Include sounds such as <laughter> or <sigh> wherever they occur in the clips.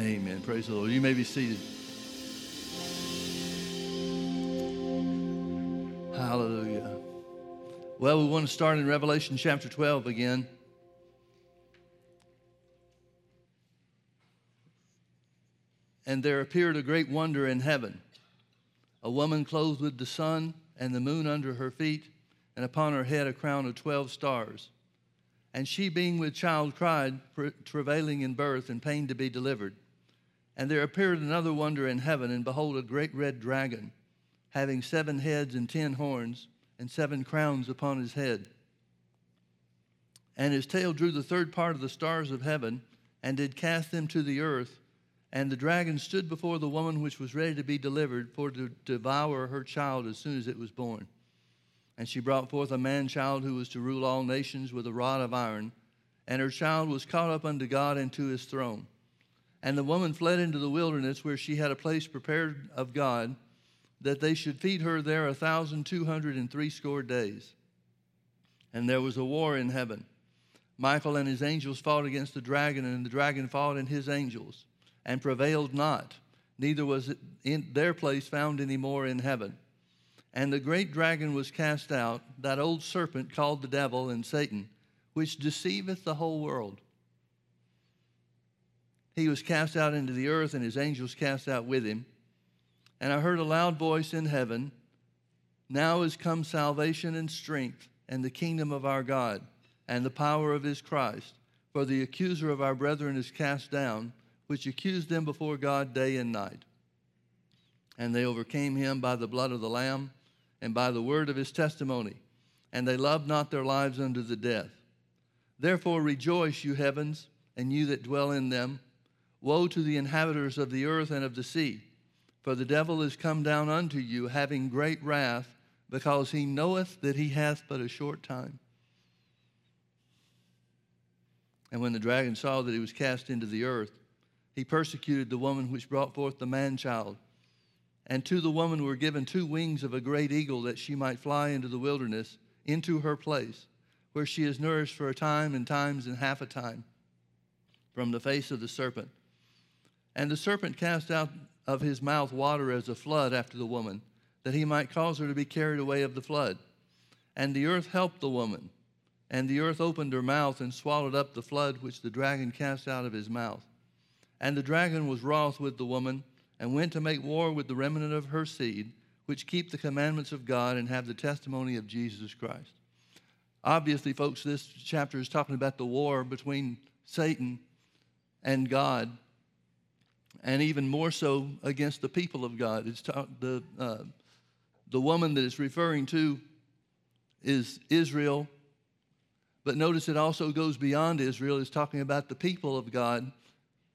Amen. Praise the Lord. You may be seated. Hallelujah. Well, we want to start in Revelation chapter 12 again. And there appeared a great wonder in heaven a woman clothed with the sun and the moon under her feet, and upon her head a crown of 12 stars. And she, being with child, cried, travailing in birth and pain to be delivered. And there appeared another wonder in heaven, and behold, a great red dragon, having seven heads and ten horns, and seven crowns upon his head. And his tail drew the third part of the stars of heaven, and did cast them to the earth. And the dragon stood before the woman which was ready to be delivered, for to devour her child as soon as it was born. And she brought forth a man child who was to rule all nations with a rod of iron. And her child was caught up unto God and to his throne. And the woman fled into the wilderness where she had a place prepared of God, that they should feed her there a thousand two hundred and threescore days. And there was a war in heaven. Michael and his angels fought against the dragon, and the dragon fought and his angels, and prevailed not, neither was their place found any more in heaven. And the great dragon was cast out, that old serpent called the devil and Satan, which deceiveth the whole world. He was cast out into the earth, and his angels cast out with him. And I heard a loud voice in heaven Now is come salvation and strength, and the kingdom of our God, and the power of his Christ. For the accuser of our brethren is cast down, which accused them before God day and night. And they overcame him by the blood of the Lamb and by the word of his testimony, and they loved not their lives unto the death. Therefore rejoice, you heavens, and you that dwell in them. Woe to the inhabitants of the earth and of the sea, for the devil is come down unto you, having great wrath, because he knoweth that he hath but a short time. And when the dragon saw that he was cast into the earth, he persecuted the woman which brought forth the man child. And to the woman were given two wings of a great eagle that she might fly into the wilderness, into her place, where she is nourished for a time and times and half a time from the face of the serpent. And the serpent cast out of his mouth water as a flood after the woman, that he might cause her to be carried away of the flood. And the earth helped the woman. And the earth opened her mouth and swallowed up the flood which the dragon cast out of his mouth. And the dragon was wroth with the woman and went to make war with the remnant of her seed, which keep the commandments of God and have the testimony of Jesus Christ. Obviously, folks, this chapter is talking about the war between Satan and God, and even more so against the people of God. It's talk, the, uh, the woman that it's referring to is Israel, but notice it also goes beyond Israel. It's talking about the people of God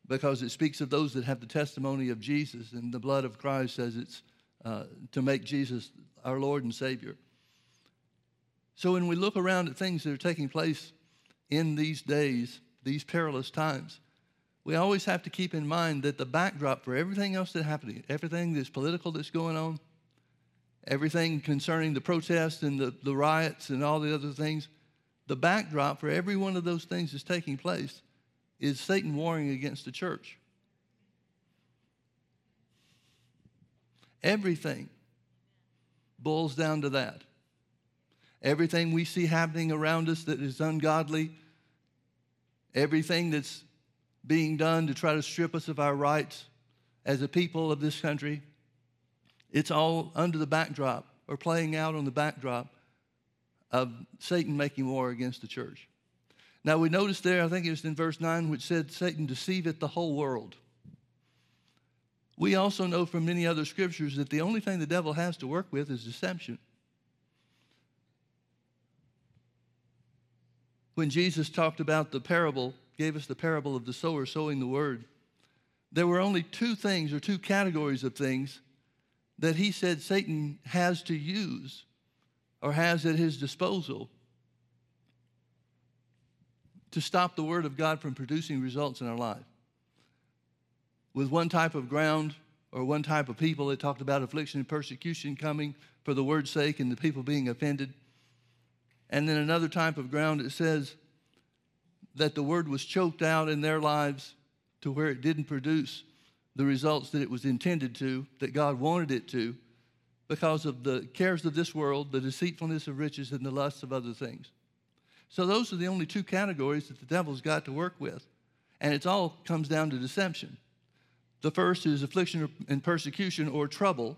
because it speaks of those that have the testimony of Jesus, and the blood of Christ says it's uh, to make Jesus our Lord and Savior. So when we look around at things that are taking place in these days, these perilous times, we always have to keep in mind that the backdrop for everything else that's happening, everything that's political that's going on, everything concerning the protests and the, the riots and all the other things, the backdrop for every one of those things that's taking place is Satan warring against the church. Everything boils down to that. Everything we see happening around us that is ungodly, everything that's being done to try to strip us of our rights as a people of this country, it's all under the backdrop or playing out on the backdrop of Satan making war against the church. Now we notice there, I think it was in verse 9, which said, Satan deceiveth the whole world. We also know from many other scriptures that the only thing the devil has to work with is deception. When Jesus talked about the parable, gave us the parable of the sower sowing the word, there were only two things or two categories of things that he said Satan has to use or has at his disposal to stop the Word of God from producing results in our life. With one type of ground or one type of people, it talked about affliction and persecution coming for the Word's sake and the people being offended. And then another type of ground, it says that the Word was choked out in their lives to where it didn't produce the results that it was intended to, that God wanted it to, because of the cares of this world, the deceitfulness of riches, and the lusts of other things. So those are the only two categories that the devil's got to work with. And it all comes down to deception. The first is affliction and persecution or trouble,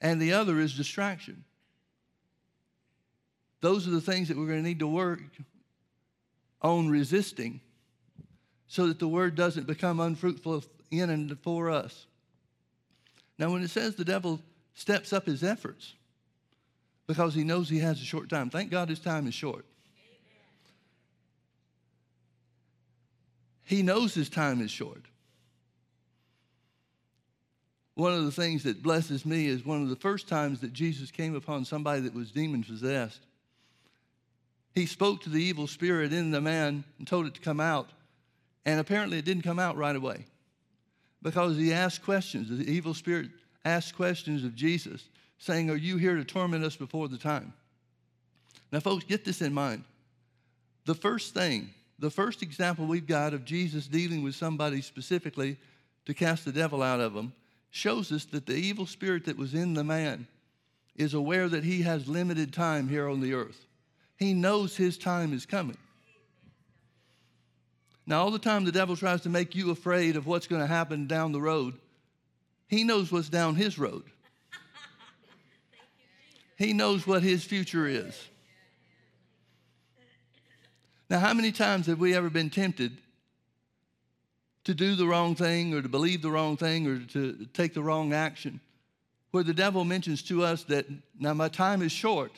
and the other is distraction. Those are the things that we're going to need to work on resisting so that the word doesn't become unfruitful in and for us. Now, when it says the devil steps up his efforts because he knows he has a short time, thank God his time is short. He knows his time is short. One of the things that blesses me is one of the first times that Jesus came upon somebody that was demon possessed. He spoke to the evil spirit in the man and told it to come out. And apparently it didn't come out right away because he asked questions. The evil spirit asked questions of Jesus, saying, Are you here to torment us before the time? Now, folks, get this in mind. The first thing, the first example we've got of Jesus dealing with somebody specifically to cast the devil out of them shows us that the evil spirit that was in the man is aware that he has limited time here on the earth. He knows his time is coming. Now, all the time the devil tries to make you afraid of what's going to happen down the road, he knows what's down his road. He knows what his future is. Now, how many times have we ever been tempted to do the wrong thing or to believe the wrong thing or to take the wrong action, where the devil mentions to us that now my time is short.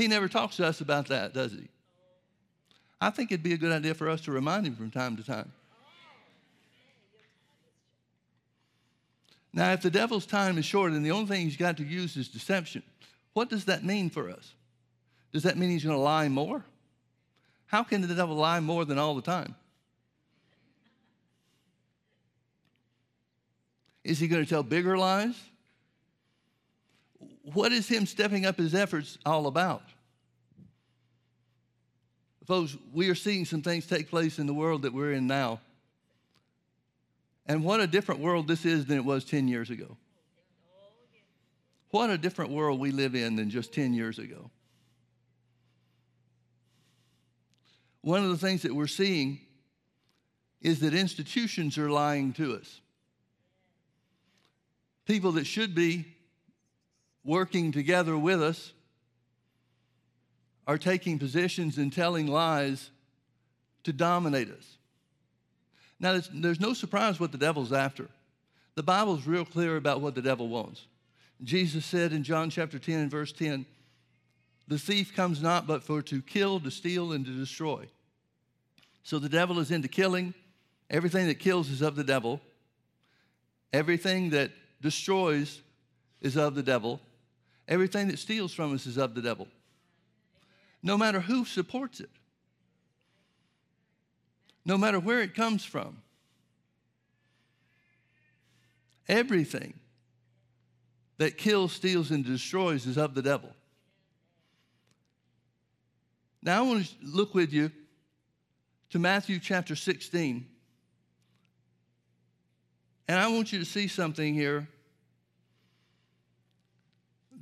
He never talks to us about that, does he? I think it'd be a good idea for us to remind him from time to time. Now, if the devil's time is short and the only thing he's got to use is deception, what does that mean for us? Does that mean he's going to lie more? How can the devil lie more than all the time? Is he going to tell bigger lies? What is him stepping up his efforts all about? Folks, we are seeing some things take place in the world that we're in now. And what a different world this is than it was 10 years ago. What a different world we live in than just 10 years ago. one of the things that we're seeing is that institutions are lying to us. People that should be working together with us are taking positions and telling lies to dominate us. Now, there's, no surprise what the devil's after. The Bible's real clear about what the devil wants. Jesus said in John chapter 10 and verse 10, the thief comes not but for to kill, to steal, and to destroy. So the devil is into killing. Everything that kills is of the devil. Everything that destroys is of the devil. Everything that steals from us is of the devil. No matter who supports it, no matter where it comes from, everything that kills, steals, and destroys is of the devil. Now, I want to look with you to Matthew chapter 16. And I want you to see something here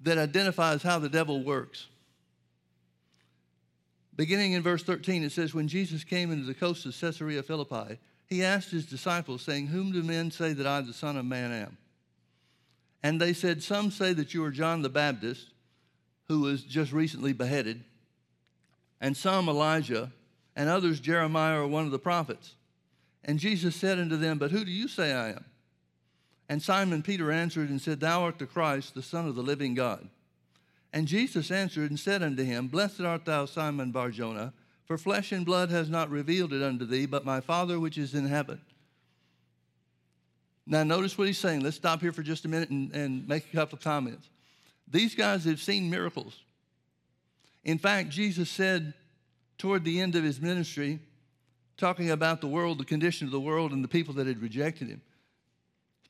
that identifies how the devil works. Beginning in verse 13, it says, When Jesus came into the coast of Caesarea Philippi, he asked his disciples, saying, Whom do men say that I, the Son of Man, am? And they said, Some say that you are John the Baptist, who was just recently beheaded, and some Elijah, and others Jeremiah or one of the prophets. And Jesus said unto them, But who do you say I am? And Simon Peter answered and said, Thou art the Christ, the Son of the living God. And Jesus answered and said unto him, Blessed art thou, Simon Barjona, for flesh and blood has not revealed it unto thee, but my Father which is in heaven. Now, notice what he's saying. Let's stop here for just a minute and, and make a couple of comments. These guys have seen miracles. In fact, Jesus said toward the end of his ministry, talking about the world, the condition of the world, and the people that had rejected him,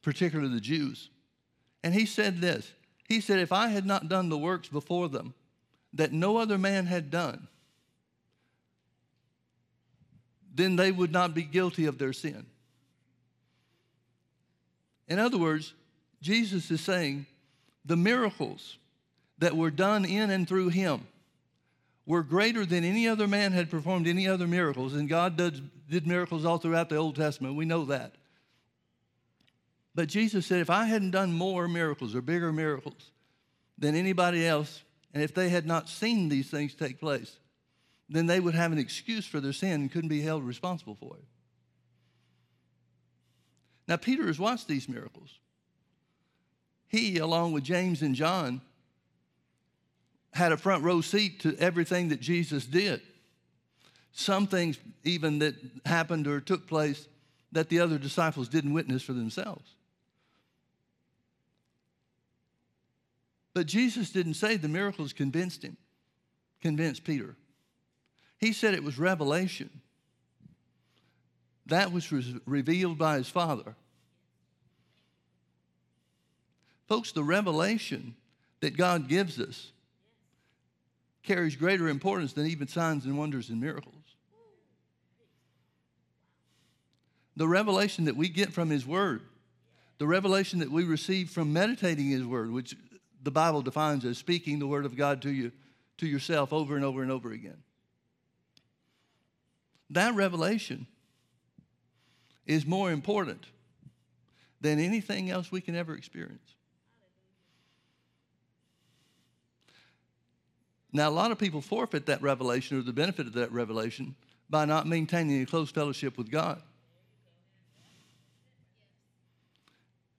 particularly the Jews. And he said this He said, If I had not done the works before them, that no other man had done, then they would not be guilty of their sin. In other words, Jesus is saying the miracles that were done in and through him were greater than any other man had performed any other miracles. And God did, did miracles all throughout the Old Testament. We know that. But Jesus said, if I hadn't done more miracles or bigger miracles than anybody else, and if they had not seen these things take place, then they would have an excuse for their sin and couldn't be held responsible for it. Now, Peter has watched these miracles. He, along with James and John, had a front row seat to everything that Jesus did. Some things, even that happened or took place, that the other disciples didn't witness for themselves. But Jesus didn't say the miracles convinced him, convinced Peter. He said it was revelation. That was revealed by his Father. Folks, the revelation that God gives us carries greater importance than even signs and wonders and miracles. The revelation that we get from His Word, the revelation that we receive from meditating His Word, which the Bible defines as speaking the Word of God to you, to yourself over and over and over again. That revelation is more important than anything else we can ever experience. Now, a lot of people forfeit that revelation or the benefit of that revelation by not maintaining a close fellowship with God.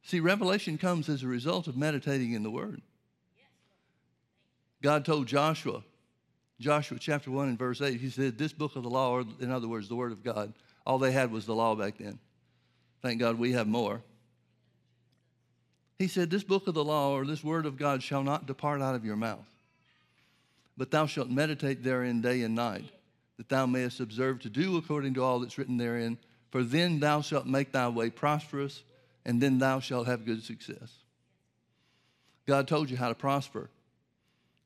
See, revelation comes as a result of meditating in the Word. God told Joshua, Joshua chapter 1 and verse 8, he said, This book of the law, or in other words, the Word of God, all they had was the law back then. Thank God we have more. He said, This book of the law, or this Word of God, shall not depart out of your mouth but thou shalt meditate therein day and night, that thou mayest observe to do according to all that's written therein. For then thou shalt make thy way prosperous, and then thou shalt have good success. God told you how to prosper.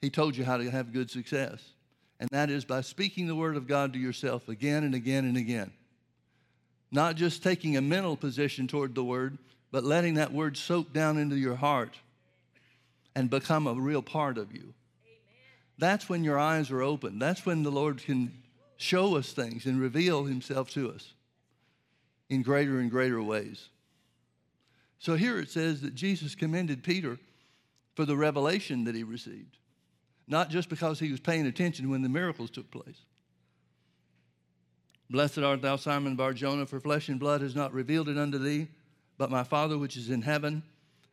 He told you how to have good success. And that is by speaking the word of God to yourself again and again and again. Not just taking a mental position toward the word, but letting that word soak down into your heart and become a real part of you that's when your eyes are open. That's when the Lord can show us things and reveal himself to us in greater and greater ways. So here it says that Jesus commended Peter for the revelation that he received, not just because he was paying attention when the miracles took place. Blessed art thou, Simon Barjona, for flesh and blood has not revealed it unto thee, but my Father which is in heaven.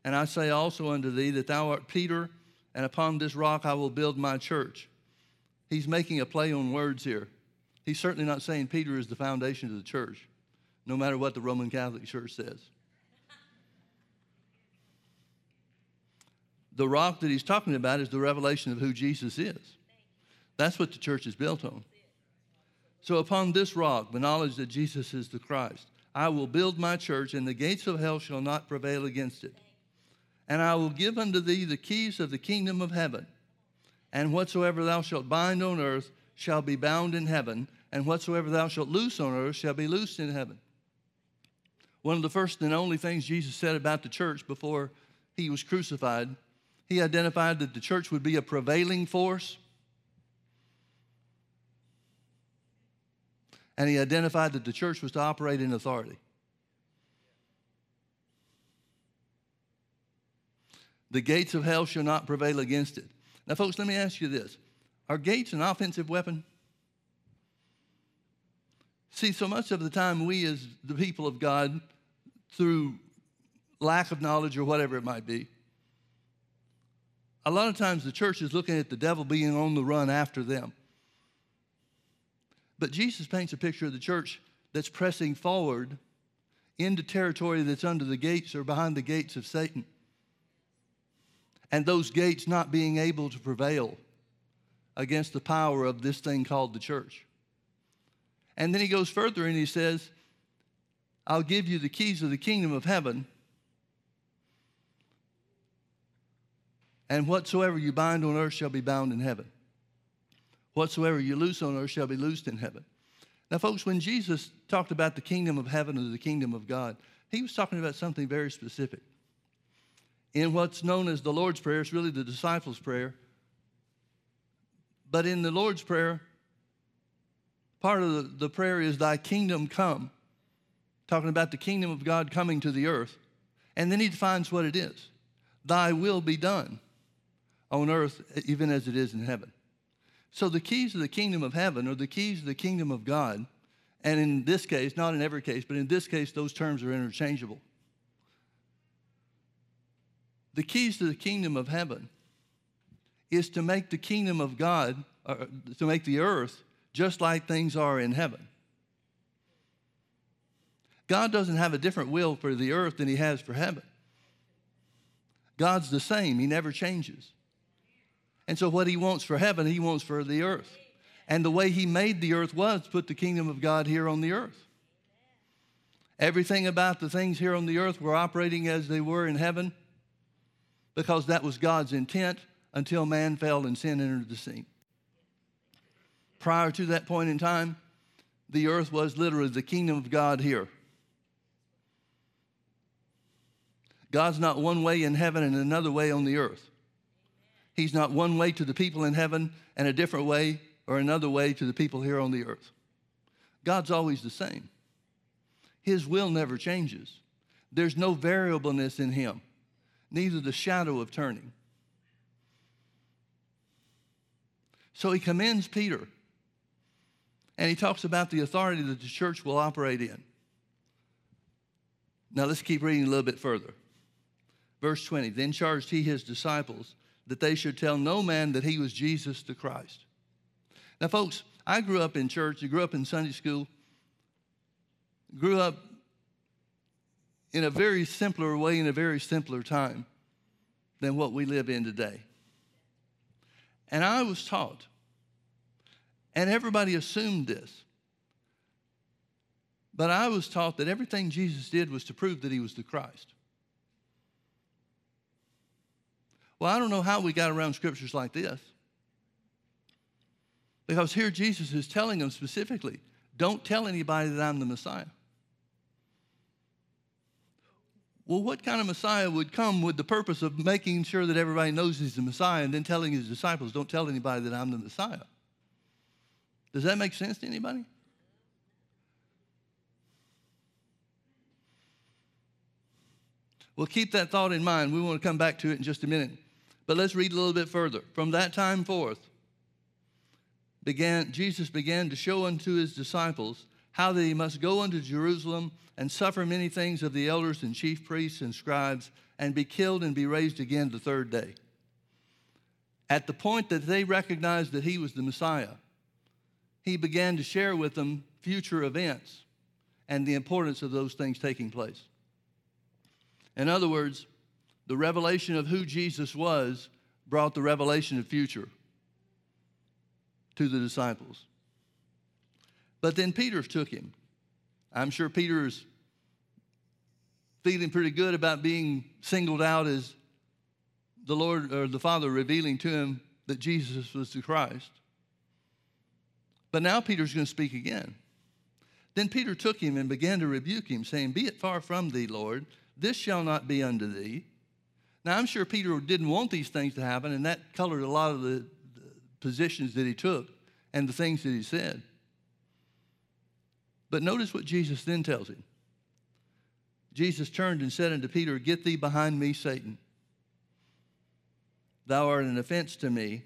And I say also unto thee that thou art Peter and upon this rock I will build my church. He's making a play on words here. He's certainly not saying Peter is the foundation of the church, no matter what the Roman Catholic Church says. The rock that he's talking about is the revelation of who Jesus is. That's what the church is built on. So, upon this rock, the knowledge that Jesus is the Christ, I will build my church, and the gates of hell shall not prevail against it and I will give unto thee the keys of the kingdom of heaven. And whatsoever thou shalt bind on earth shall be bound in heaven, and whatsoever thou shalt loose on earth shall be loosed in heaven. One of the first and only things Jesus said about the church before he was crucified, he identified that the church would be a prevailing force. And he identified that the church was to operate in authority. The gates of hell shall not prevail against it. Now, folks, let me ask you this Are gates an offensive weapon? See, so much of the time, we as the people of God, through lack of knowledge or whatever it might be, a lot of times the church is looking at the devil being on the run after them. But Jesus paints a picture of the church that's pressing forward into territory that's under the gates or behind the gates of Satan and those gates not being able to prevail against the power of this thing called the church. And then he goes further and he says, I'll give you the keys of the kingdom of heaven. And whatsoever you bind on earth shall be bound in heaven. Whatsoever you loose on earth shall be loosed in heaven. Now, folks, when Jesus talked about the kingdom of heaven or the kingdom of God, he was talking about something very specific. In what's known as the Lord's Prayer, it's really the disciples' prayer. But in the Lord's Prayer, part of the, the prayer is, Thy kingdom come, talking about the kingdom of God coming to the earth. And then he defines what it is Thy will be done on earth, even as it is in heaven. So the keys of the kingdom of heaven are the keys of the kingdom of God. And in this case, not in every case, but in this case, those terms are interchangeable. The keys to the kingdom of heaven is to make the kingdom of God, uh, to make the earth just like things are in heaven. God doesn't have a different will for the earth than he has for heaven. God's the same, he never changes. And so, what he wants for heaven, he wants for the earth. And the way he made the earth was put the kingdom of God here on the earth. Everything about the things here on the earth were operating as they were in heaven because that was God's intent until man fell and sin entered the scene. Prior to that point in time, the earth was literally the kingdom of God here. God's not one way in heaven and another way on the earth. He's not one way to the people in heaven and a different way or another way to the people here on the earth. God's always the same. His will never changes. There's no variableness in him, neither the shadow of turning. So he commends Peter and he talks about the authority that the church will operate in. Now let's keep reading a little bit further. Verse 20 Then charged he his disciples that they should tell no man that he was Jesus the Christ. Now, folks, I grew up in church, I grew up in Sunday school, grew up in a very simpler way, in a very simpler time than what we live in today. And I was taught, and everybody assumed this, but I was taught that everything Jesus did was to prove that he was the Christ. Well, I don't know how we got around scriptures like this. Because here Jesus is telling them specifically don't tell anybody that I'm the Messiah. Well, what kind of Messiah would come with the purpose of making sure that everybody knows he's the Messiah and then telling his disciples, don't tell anybody that I'm the Messiah? Does that make sense to anybody? Well, keep that thought in mind. We want to come back to it in just a minute. But let's read a little bit further. From that time forth, began, Jesus began to show unto his disciples how that he must go unto Jerusalem and suffer many things of the elders and chief priests and scribes and be killed and be raised again the third day. At the point that they recognized that he was the Messiah, he began to share with them future events and the importance of those things taking place. In other words, the revelation of who Jesus was brought the revelation of future to the disciples. But then Peter took him. I'm sure Peter's feeling pretty good about being singled out as the Lord or the Father revealing to him that Jesus was the Christ. But now Peter's going to speak again. Then Peter took him and began to rebuke him, saying, Be it far from thee, Lord, this shall not be unto thee. Now, I'm sure Peter didn't want these things to happen, and that colored a lot of the, positions that he took and the things that he said. But notice what Jesus then tells him. Jesus turned and said unto Peter, Get thee behind me, Satan. Thou art an offense to me,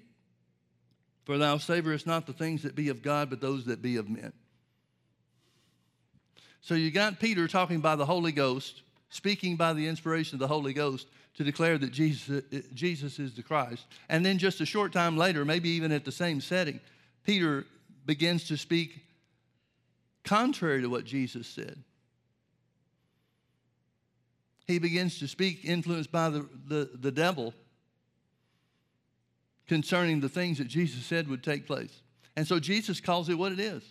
for thou savorest not the things that be of God, but those that be of men. So you got Peter talking by the Holy Ghost, speaking by the inspiration of the Holy Ghost, to declare that Jesus, uh, uh, Jesus is the Christ. And then just a short time later, maybe even at the same setting, Peter begins to speak contrary to what Jesus said. He begins to speak influenced by the, the, the devil concerning the things that Jesus said would take place. And so Jesus calls it what it is.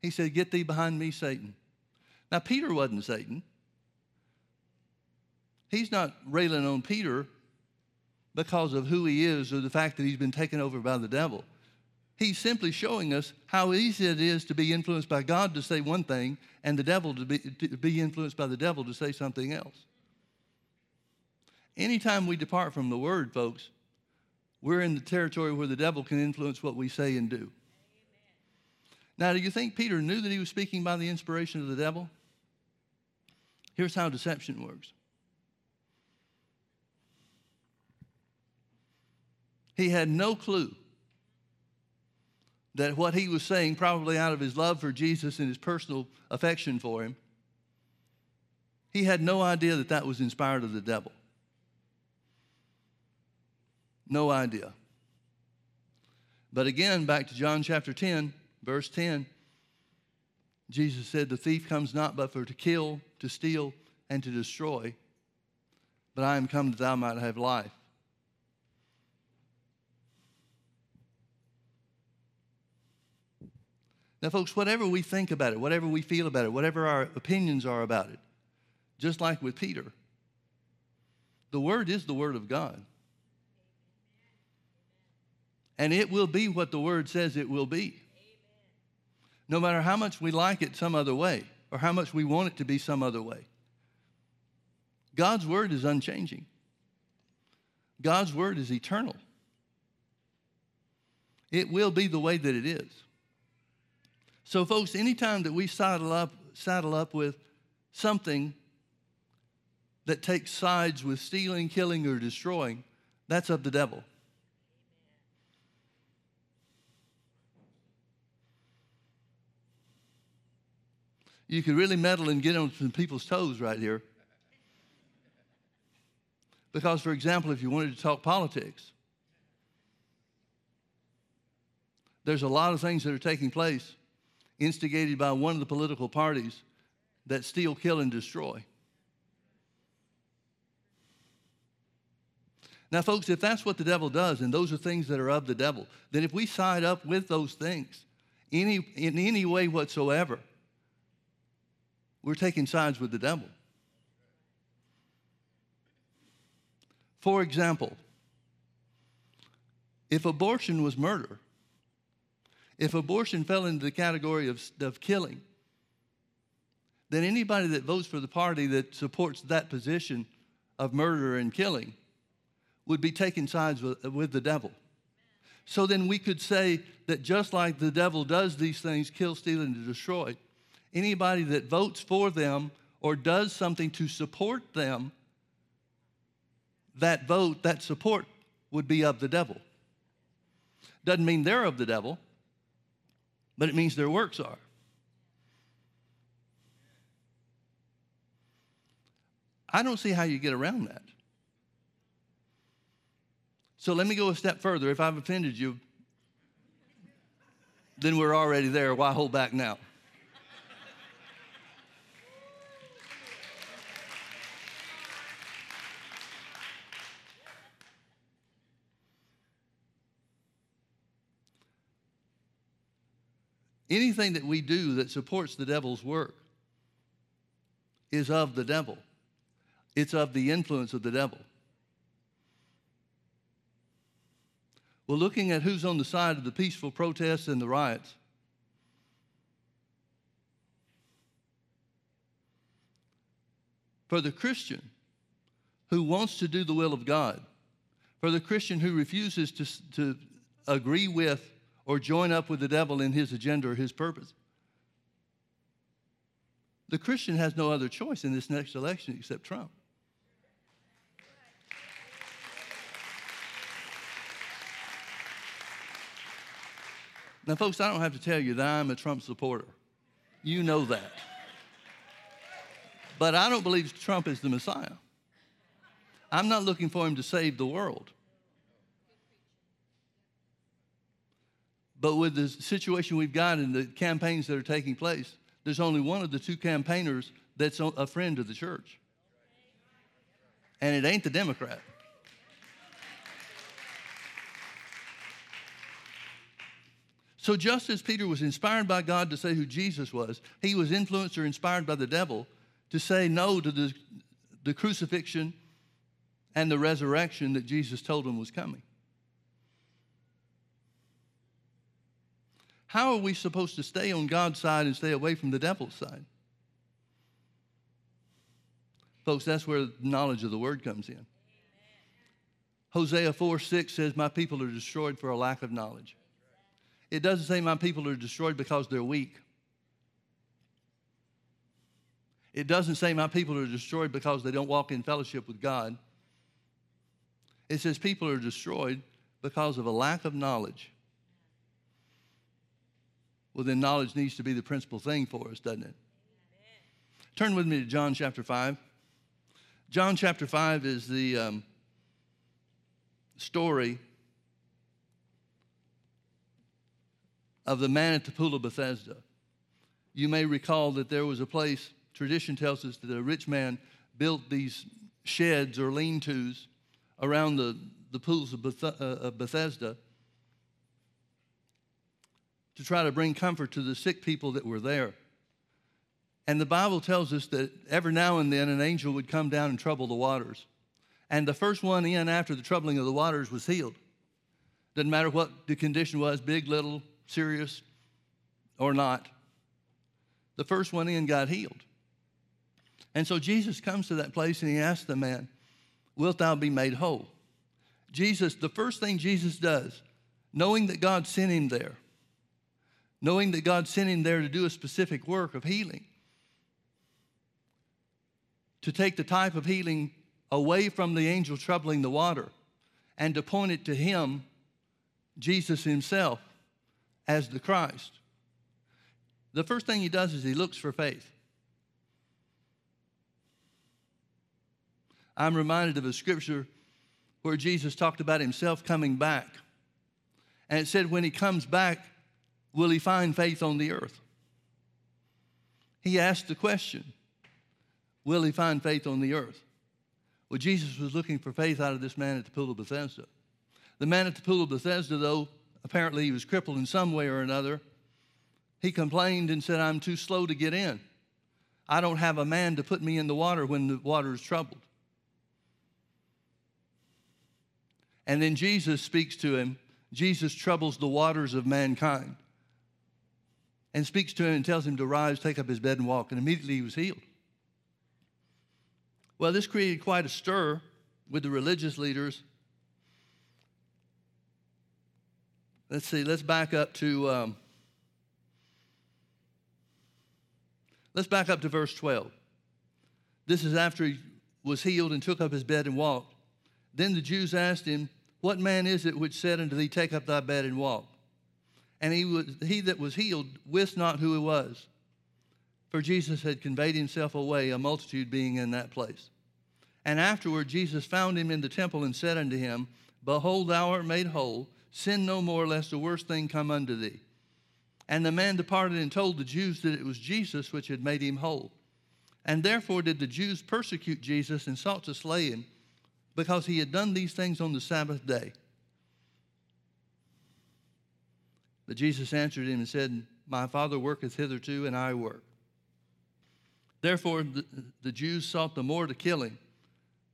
He said, Get thee behind me, Satan. Now, Peter wasn't Satan he's not railing on Peter because of who he is or the fact that he's been taken over by the devil. He's simply showing us how easy it is to be influenced by God to say one thing and the devil to be, to be influenced by the devil to say something else. Anytime we depart from the word, folks, we're in the territory where the devil can influence what we say and do. Now, do you think Peter knew that he was speaking by the inspiration of the devil? Here's how deception works he had no clue that what he was saying, probably out of his love for Jesus and his personal affection for him, he had no idea that that was inspired of the devil. No idea. But again, back to John chapter 10, verse 10, Jesus said, The thief comes not but for to kill, to steal, and to destroy, but I am come that thou might have life. Now, folks, whatever we think about it, whatever we feel about it, whatever our opinions are about it, just like with Peter, the Word is the Word of God. And it will be what the Word says it will be. No matter how much we like it some other way or how much we want it to be some other way. God's Word is unchanging, God's Word is eternal. It will be the way that it is. So, folks, anytime that we saddle up, saddle up with something that takes sides with stealing, killing, or destroying, that's of the devil. You could really meddle and get on some people's toes right here. Because, for example, if you wanted to talk politics, there's a lot of things that are taking place instigated by one of the political parties that steal, kill, and destroy. Now, folks, if that's what the devil does, and those are things that are of the devil, then if we side up with those things any, in any way whatsoever, we're taking sides with the devil. For example, if abortion was murder, if abortion fell into the category of, of killing, then anybody that votes for the party that supports that position of murder and killing would be taking sides with, with the devil. So then we could say that just like the devil does these things, kill, steal, and destroy, anybody that votes for them or does something to support them, that vote, that support would be of the devil. Doesn't mean they're of the devil, but it means their works are. I don't see how you get around that. So let me go a step further. If I've offended you, then we're already there. Why hold back now? Anything that we do that supports the devil's work is of the devil, it's of the influence of the devil. Well, looking at who's on the side of the peaceful protests and the riots, for the Christian who wants to do the will of God, for the Christian who refuses to, to agree with or join up with the devil in his agenda or his purpose. The Christian has no other choice in this next election except Trump. Now, folks, I don't have to tell you that I'm a Trump supporter. You know that. But I don't believe Trump is the Messiah. I'm not looking for him to save the world. But with the situation we've got and the campaigns that are taking place, there's only one of the two campaigners that's a friend of the church. And it ain't the Democrat. So, just as Peter was inspired by God to say who Jesus was, he was influenced or inspired by the devil to say no to the, the crucifixion and the resurrection that Jesus told him was coming. How are we supposed to stay on God's side and stay away from the devil's side? Folks, that's where knowledge of the word comes in. Hosea 4 6 says, My people are destroyed for a lack of knowledge. It doesn't say my people are destroyed because they're weak. It doesn't say my people are destroyed because they don't walk in fellowship with God. It says people are destroyed because of a lack of knowledge. Well, then knowledge needs to be the principal thing for us, doesn't it? Turn with me to John chapter 5. John chapter 5 is the um, story of the man at the pool of Bethesda. You may recall that there was a place, tradition tells us that a rich man built these sheds or lean tos around the, the pools of, Beth- uh, of Bethesda to try to bring comfort to the sick people that were there. And the Bible tells us that every now and then an angel would come down and trouble the waters. And the first one in after the troubling of the waters was healed. Doesn't matter what the condition was big, little, serious, or not. The first one in got healed. And so Jesus comes to that place and he asks the man, Wilt thou be made whole? Jesus, the first thing Jesus does, knowing that God sent him there, knowing that God sent him there to do a specific work of healing, to take the type of healing away from the angel troubling the water and to point it to him, Jesus himself, as the Christ. The first thing he does is he looks for faith. I'm reminded of a scripture where Jesus talked about himself coming back. And it said, when he comes back, will he find faith on the earth? He asked the question, will he find faith on the earth? Well, Jesus was looking for faith out of this man at the pool of Bethesda. The man at the pool of Bethesda, though, apparently he was crippled in some way or another. He complained and said, I'm too slow to get in. I don't have a man to put me in the water when the water is troubled. And then Jesus speaks to him. Jesus troubles the waters of mankind and speaks to him and tells him to rise, take up his bed, and walk. And immediately he was healed. Well, this created quite a stir with the religious leaders. Let's see, let's back up to. Um, let's back up to verse 12. This is after he was healed and took up his bed and walked. Then the Jews asked him, What man is it which said unto thee, Take up thy bed and walk? And he, was, he that was healed wist not who it was, for Jesus had conveyed himself away, a multitude being in that place. And afterward Jesus found him in the temple and said unto him, Behold, thou art made whole. Sin no more, lest a worse thing come unto thee. And the man departed and told the Jews that it was Jesus which had made him whole. And therefore did the Jews persecute Jesus and sought to slay him, because he had done these things on the Sabbath day. But Jesus answered him and said, My Father worketh hitherto, and I work. Therefore the, the Jews sought the more to kill him,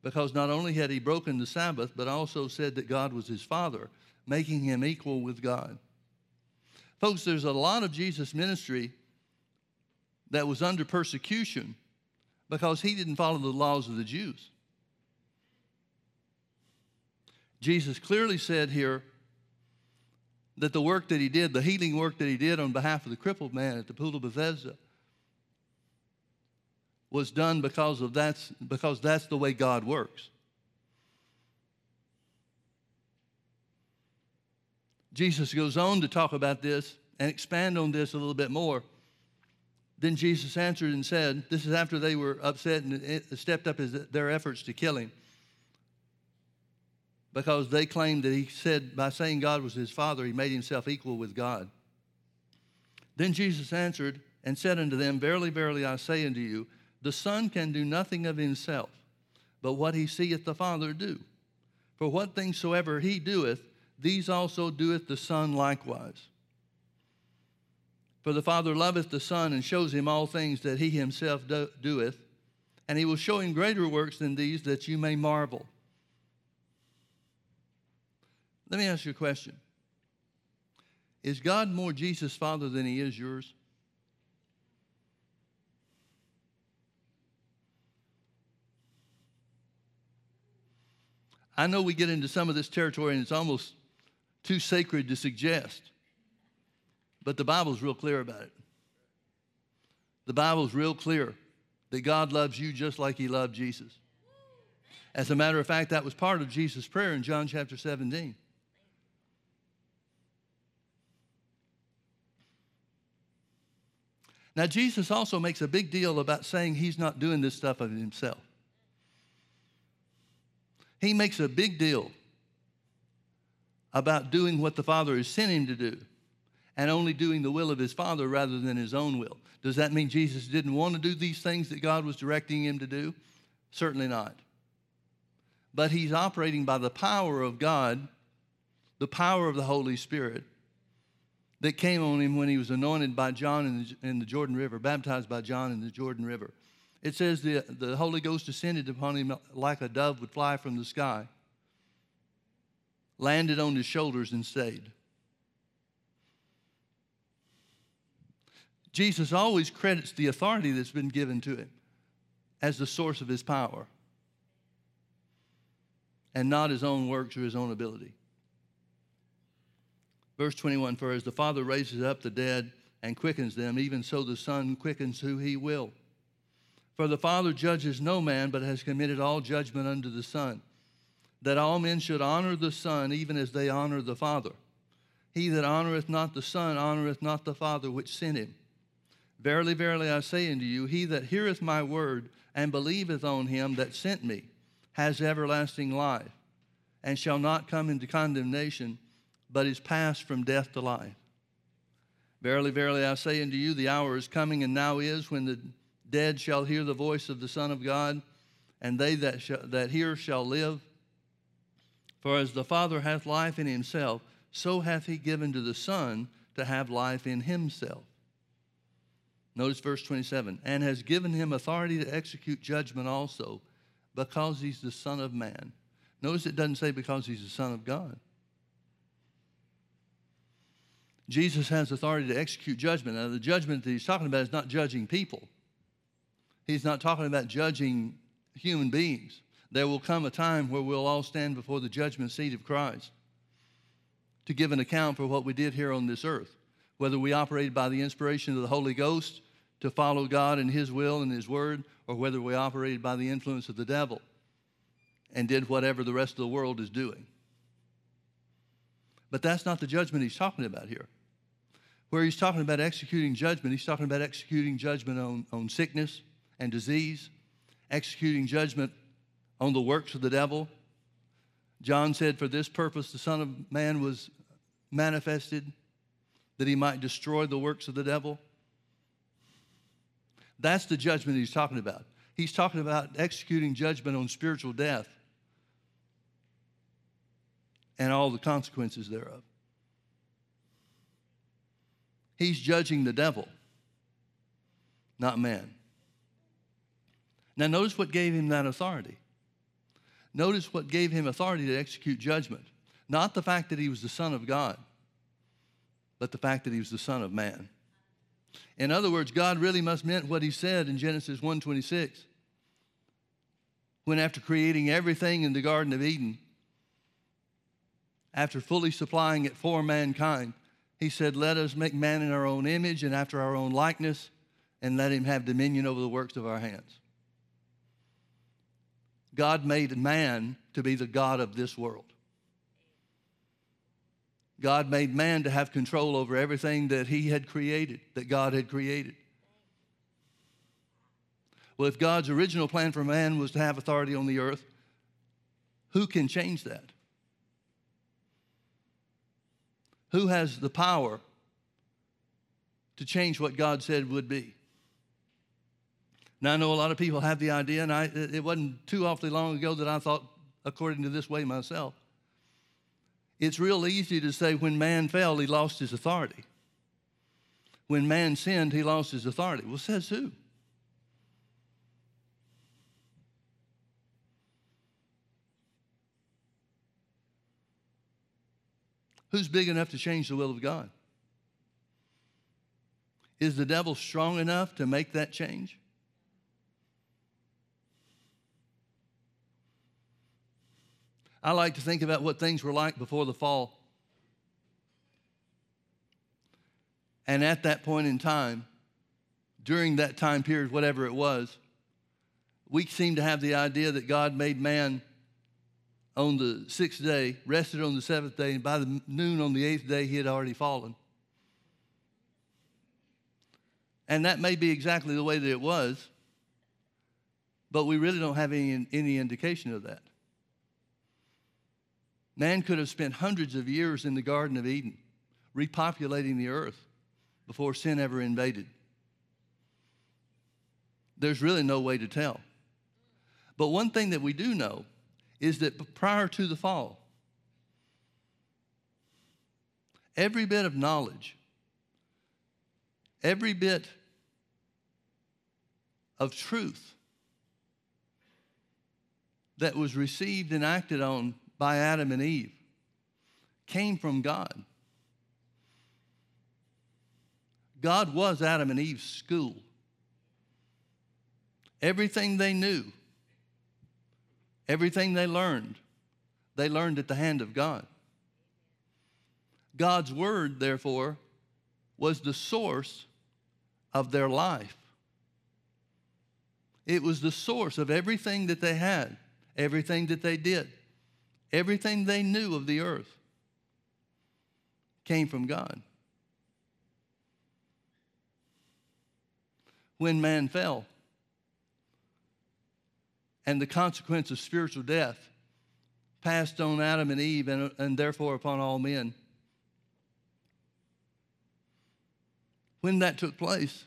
because not only had he broken the Sabbath, but also said that God was his Father, making him equal with God. Folks, there's a lot of Jesus' ministry that was under persecution because he didn't follow the laws of the Jews. Jesus clearly said here that the work that he did, the healing work that he did on behalf of the crippled man at the pool of Bethesda, was done because of that's because that's the way God works. Jesus goes on to talk about this and expand on this a little bit more. Then Jesus answered and said, This is after they were upset and stepped up their efforts to kill him because they claimed that he said, by saying God was his father, he made himself equal with God. Then Jesus answered and said unto them, Verily, verily, I say unto you, the Son can do nothing of himself, but what he seeth the Father do. For what things soever he doeth, these also doeth the Son likewise. For the Father loveth the Son and shows him all things that he himself do- doeth, and he will show him greater works than these that you may marvel. Let me ask you a question. Is God more Jesus' Father than He is yours? I know we get into some of this territory and it's almost too sacred to suggest, but the Bible's real clear about it. The Bible's real clear that God loves you just like He loved Jesus. As a matter of fact, that was part of Jesus' prayer in John chapter 17. Now, Jesus also makes a big deal about saying he's not doing this stuff of himself. He makes a big deal about doing what the Father has sent him to do and only doing the will of his Father rather than his own will. Does that mean Jesus didn't want to do these things that God was directing him to do? Certainly not. But he's operating by the power of God, the power of the Holy Spirit that came on him when he was anointed by John in the, in the, Jordan River, baptized by John in the Jordan River. It says the, the Holy Ghost descended upon him like a dove would fly from the sky, landed on his shoulders, and stayed. Jesus always credits the authority that's been given to him as the source of his power and not his own works or his own ability. Verse 21 For as the Father raises up the dead and quickens them, even so the Son quickens who he will. For the Father judges no man, but has committed all judgment unto the Son, that all men should honor the Son even as they honor the Father. He that honoreth not the Son honoreth not the Father which sent him. Verily, verily, I say unto you, he that heareth my word and believeth on him that sent me has everlasting life, and shall not come into condemnation but is passed from death to life. Verily, verily, I say unto you, the hour is coming and now is when the dead shall hear the voice of the Son of God, and they that, sh- that hear shall live. For as the Father hath life in himself, so hath he given to the Son to have life in himself. Notice verse 27 and has given him authority to execute judgment also, because he's the Son of Man. Notice it doesn't say because he's the Son of God. Jesus has authority to execute judgment. Now, the judgment that he's talking about is not judging people, he's not talking about judging human beings. There will come a time where we'll all stand before the judgment seat of Christ to give an account for what we did here on this earth, whether we operated by the inspiration of the Holy Ghost to follow God and His will and His word, or whether we operated by the influence of the devil and did whatever the rest of the world is doing. But that's not the judgment he's talking about here where he's talking about executing judgment, he's talking about executing judgment on, on sickness and disease, executing judgment on the works of the devil. John said, For this purpose the Son of Man was manifested, that he might destroy the works of the devil. That's the judgment he's talking about. He's talking about executing judgment on spiritual death and all the consequences thereof. He's judging the devil, not man. Now, notice what gave him that authority. Notice what gave him authority to execute judgment. Not the fact that he was the Son of God, but the fact that he was the Son of man. In other words, God really must meant what he said in Genesis 1:26. When after creating everything in the Garden of Eden, after fully supplying it for mankind, he said, Let us make man in our own image and after our own likeness, and let him have dominion over the works of our hands. God made man to be the God of this world. God made man to have control over everything that he had created, that God had created. Well, if God's original plan for man was to have authority on the earth, who can change that? Who has the power to change what God said would be? Now, I know a lot of people have the idea, and I, it wasn't too awfully long ago that I thought according to this way myself. It's real easy to say when man fell, he lost his authority. When man sinned, he lost his authority. Well, says who? Who's big enough to change the will of God? Is the devil strong enough to make that change? I like to think about what things were like before the fall. And at that point in time, during that time period, whatever it was, we seem to have the idea that God made man on the sixth day, rested on the seventh day, and by the noon on the eighth day, he had already fallen. And that may be exactly the way that it was, but we really don't have any, any indication of that. Man could have spent hundreds of years in the Garden of Eden, repopulating the earth before sin ever invaded. There's really no way to tell. But one thing that we do know is that prior to the fall, every bit of knowledge, every bit of truth that was received and acted on by Adam and Eve came from God. God was Adam and Eve's school. Everything they knew, everything they learned, they learned at the hand of God. God's word, therefore, was the source of their life. It was the source of everything that they had, everything that they did, everything they knew of the earth came from God. when man fell. And the consequence of spiritual death passed on Adam and Eve and, and therefore upon all men. When that took place,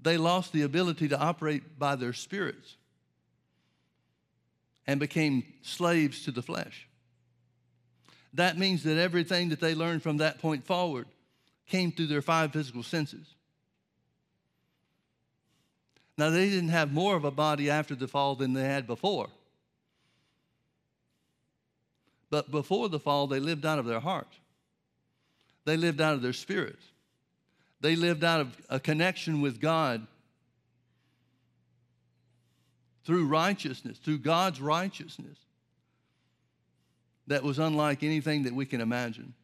they lost the ability to operate by their spirits and became slaves to the flesh. That means that everything that they learned from that point forward came through their five physical senses. Now, they didn't have more of a body after the fall than they had before. But before the fall, they lived out of their heart, they lived out of their spirit, they lived out of a connection with God through righteousness, through God's righteousness that was unlike anything that we can imagine.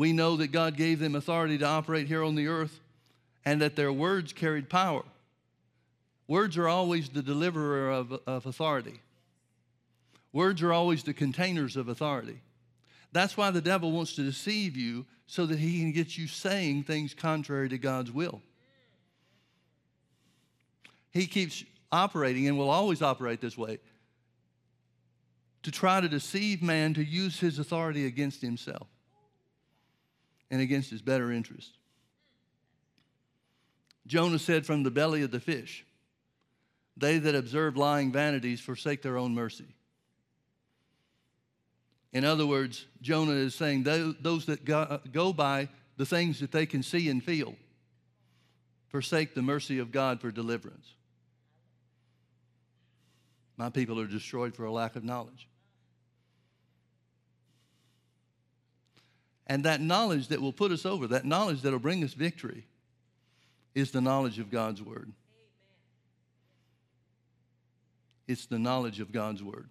We know that God gave them authority to operate here on the earth and that their words carried power. Words are always the deliverer of, of authority. Words are always the containers of authority. That's why the devil wants to deceive you so that he can get you saying things contrary to God's will. He keeps operating and will always operate this way to try to deceive man to use his authority against himself and against his better interest. Jonah said from the belly of the fish, They that observe lying vanities forsake their own mercy. In other words, Jonah is saying those that go by the things that they can see and feel forsake the mercy of God for deliverance. My people are destroyed for a lack of knowledge. And that knowledge that will put us over, that knowledge that will bring us victory, is the knowledge of God's Word. Amen. It's the knowledge of God's Word.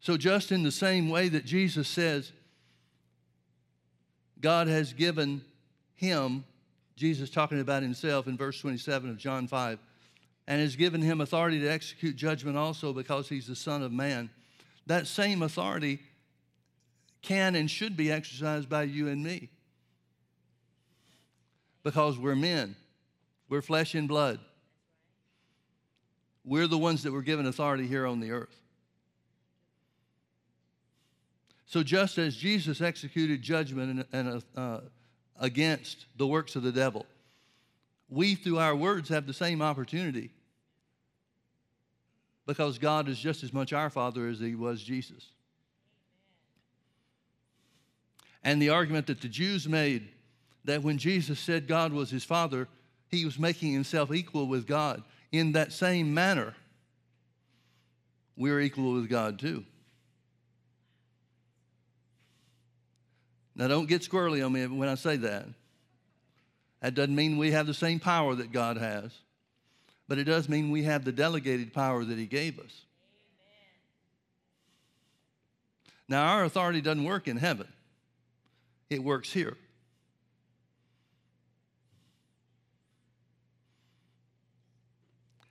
So, just in the same way that Jesus says, God has given him, Jesus talking about himself in verse 27 of John 5, and has given him authority to execute judgment also because he's the Son of Man. That same authority can and should be exercised by you and me. Because we're men, we're flesh and blood. We're the ones that were given authority here on the earth. So, just as Jesus executed judgment and, and uh, against the works of the devil, we, through our words, have the same opportunity because God is just as much our Father as He was Jesus. And the argument that the Jews made that when Jesus said God was his Father, he was making himself equal with God. In that same manner, we're equal with God too. Now, don't get squirrely on me when I say that. That doesn't mean we have the same power that God has, but it does mean we have the delegated power that He gave us. Now, our authority doesn't work in heaven, it works here.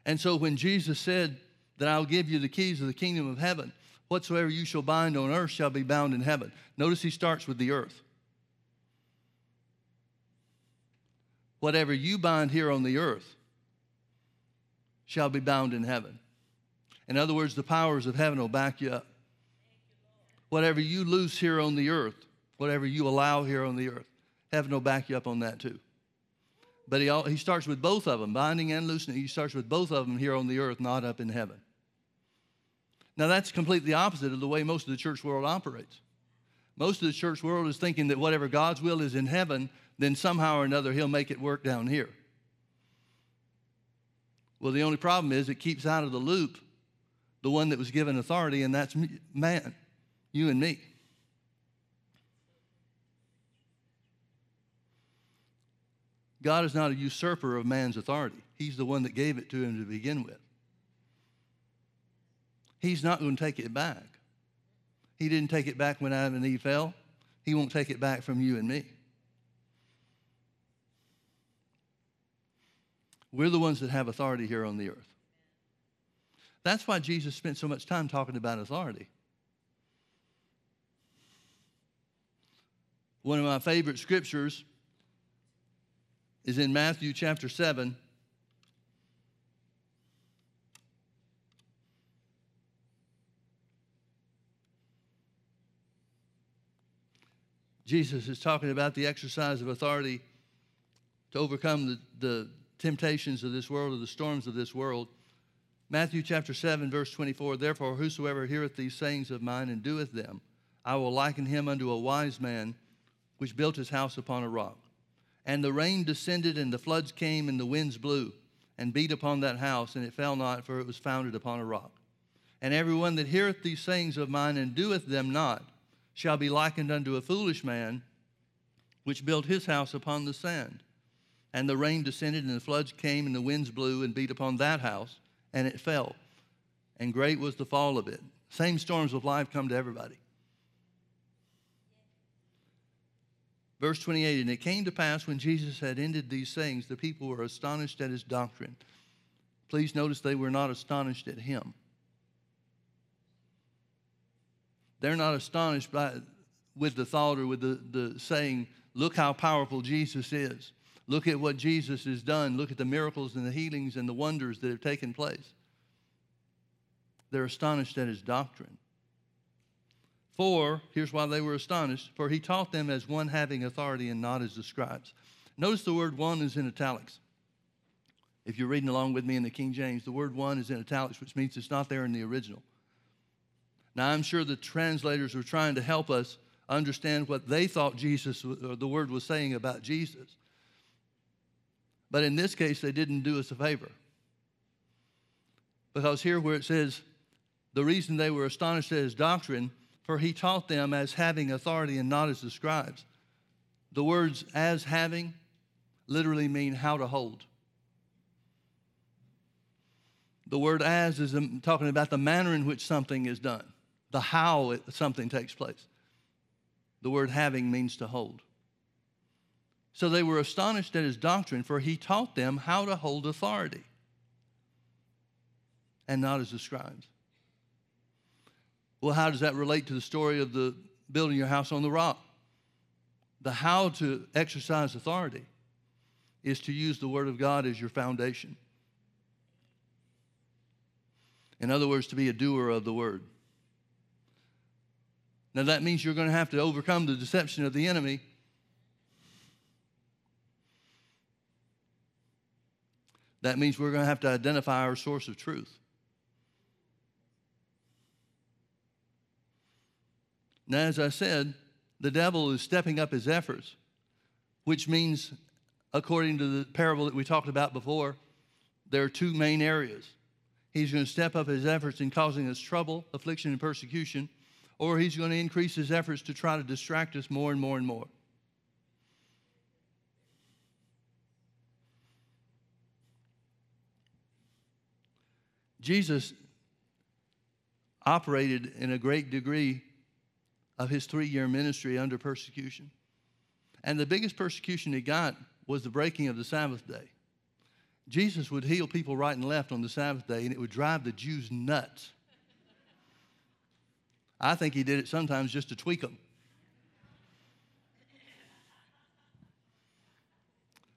And so when Jesus said that I'll give you the keys of the kingdom of heaven, whatsoever you shall bind on earth shall be bound in heaven. Notice he starts with the earth. Whatever you bind here on the earth shall be bound in heaven. In other words, the powers of heaven will back you up. Whatever you loose here on the earth, whatever you allow here on the earth, heaven will back you up on that too. But he, he starts with both of them, binding and loosening. He starts with both of them here on the earth, not up in heaven. Now, that's completely opposite of the way most of the church world operates. Most of the church world is thinking that whatever God's will is in heaven, then somehow or another he'll make it work down here. Well, the only problem is it keeps out of the loop the one that was given authority, and that's man, you and me. God is not a usurper of man's authority. He's the one that gave it to him to begin with. He's not going to take it back. He didn't take it back when Adam and Eve fell. He won't take it back from you and me. We're the ones that have authority here on the earth. That's why Jesus spent so much time talking about authority. One of my favorite scriptures is in Matthew chapter 7. Jesus is talking about the exercise of authority to overcome the, the temptations of this world or the storms of this world. Matthew chapter 7, verse 24 Therefore, whosoever heareth these sayings of mine and doeth them, I will liken him unto a wise man which built his house upon a rock. And the rain descended, and the floods came, and the winds blew, and beat upon that house, and it fell not, for it was founded upon a rock. And everyone that heareth these sayings of mine and doeth them not shall be likened unto a foolish man which built his house upon the sand. And the rain descended, and the floods came, and the winds blew and beat upon that house, and it fell. And great was the fall of it. Same storms of life come to everybody. Verse 28 And it came to pass when Jesus had ended these sayings, the people were astonished at his doctrine. Please notice they were not astonished at him. They're not astonished by, with the thought or with the, the saying, Look how powerful Jesus is. Look at what Jesus has done. Look at the miracles and the healings and the wonders that have taken place. They're astonished at his doctrine. For, here's why they were astonished, for he taught them as one having authority and not as the scribes. Notice the word one is in italics. If you're reading along with me in the King James, the word one is in italics, which means it's not there in the original. Now, I'm sure the translators were trying to help us understand what they thought Jesus, or the word was saying about Jesus. But in this case, they didn't do us a favor. Because here, where it says, the reason they were astonished at his doctrine for he taught them as having authority and not as the scribes. The words as having literally mean how to hold. The word as is um, talking about the manner in which something is done, the how it, something takes place. The word having means to hold. So they were astonished at his doctrine, for he taught them how to hold authority and not as the scribes. Well, how does that relate to the story of the building your house on the rock? The how to exercise authority is to use the Word of God as your foundation. In other words, to be a doer of the Word. Now, that means you're going to have to overcome the deception of the enemy. That means we're going to have to identify our source of truth. Now, as I said, the devil is stepping up his efforts, which means, according to the parable that we talked about before, there are two main areas. He's going to step up his efforts in causing us trouble, affliction, and persecution, or he's going to increase his efforts to try to distract us more and more and more. Jesus operated in a great degree of his three year ministry under persecution. And the biggest persecution he got was the breaking of the Sabbath day. Jesus would heal people right and left on the Sabbath day, and it would drive the Jews nuts. I think he did it sometimes just to tweak them.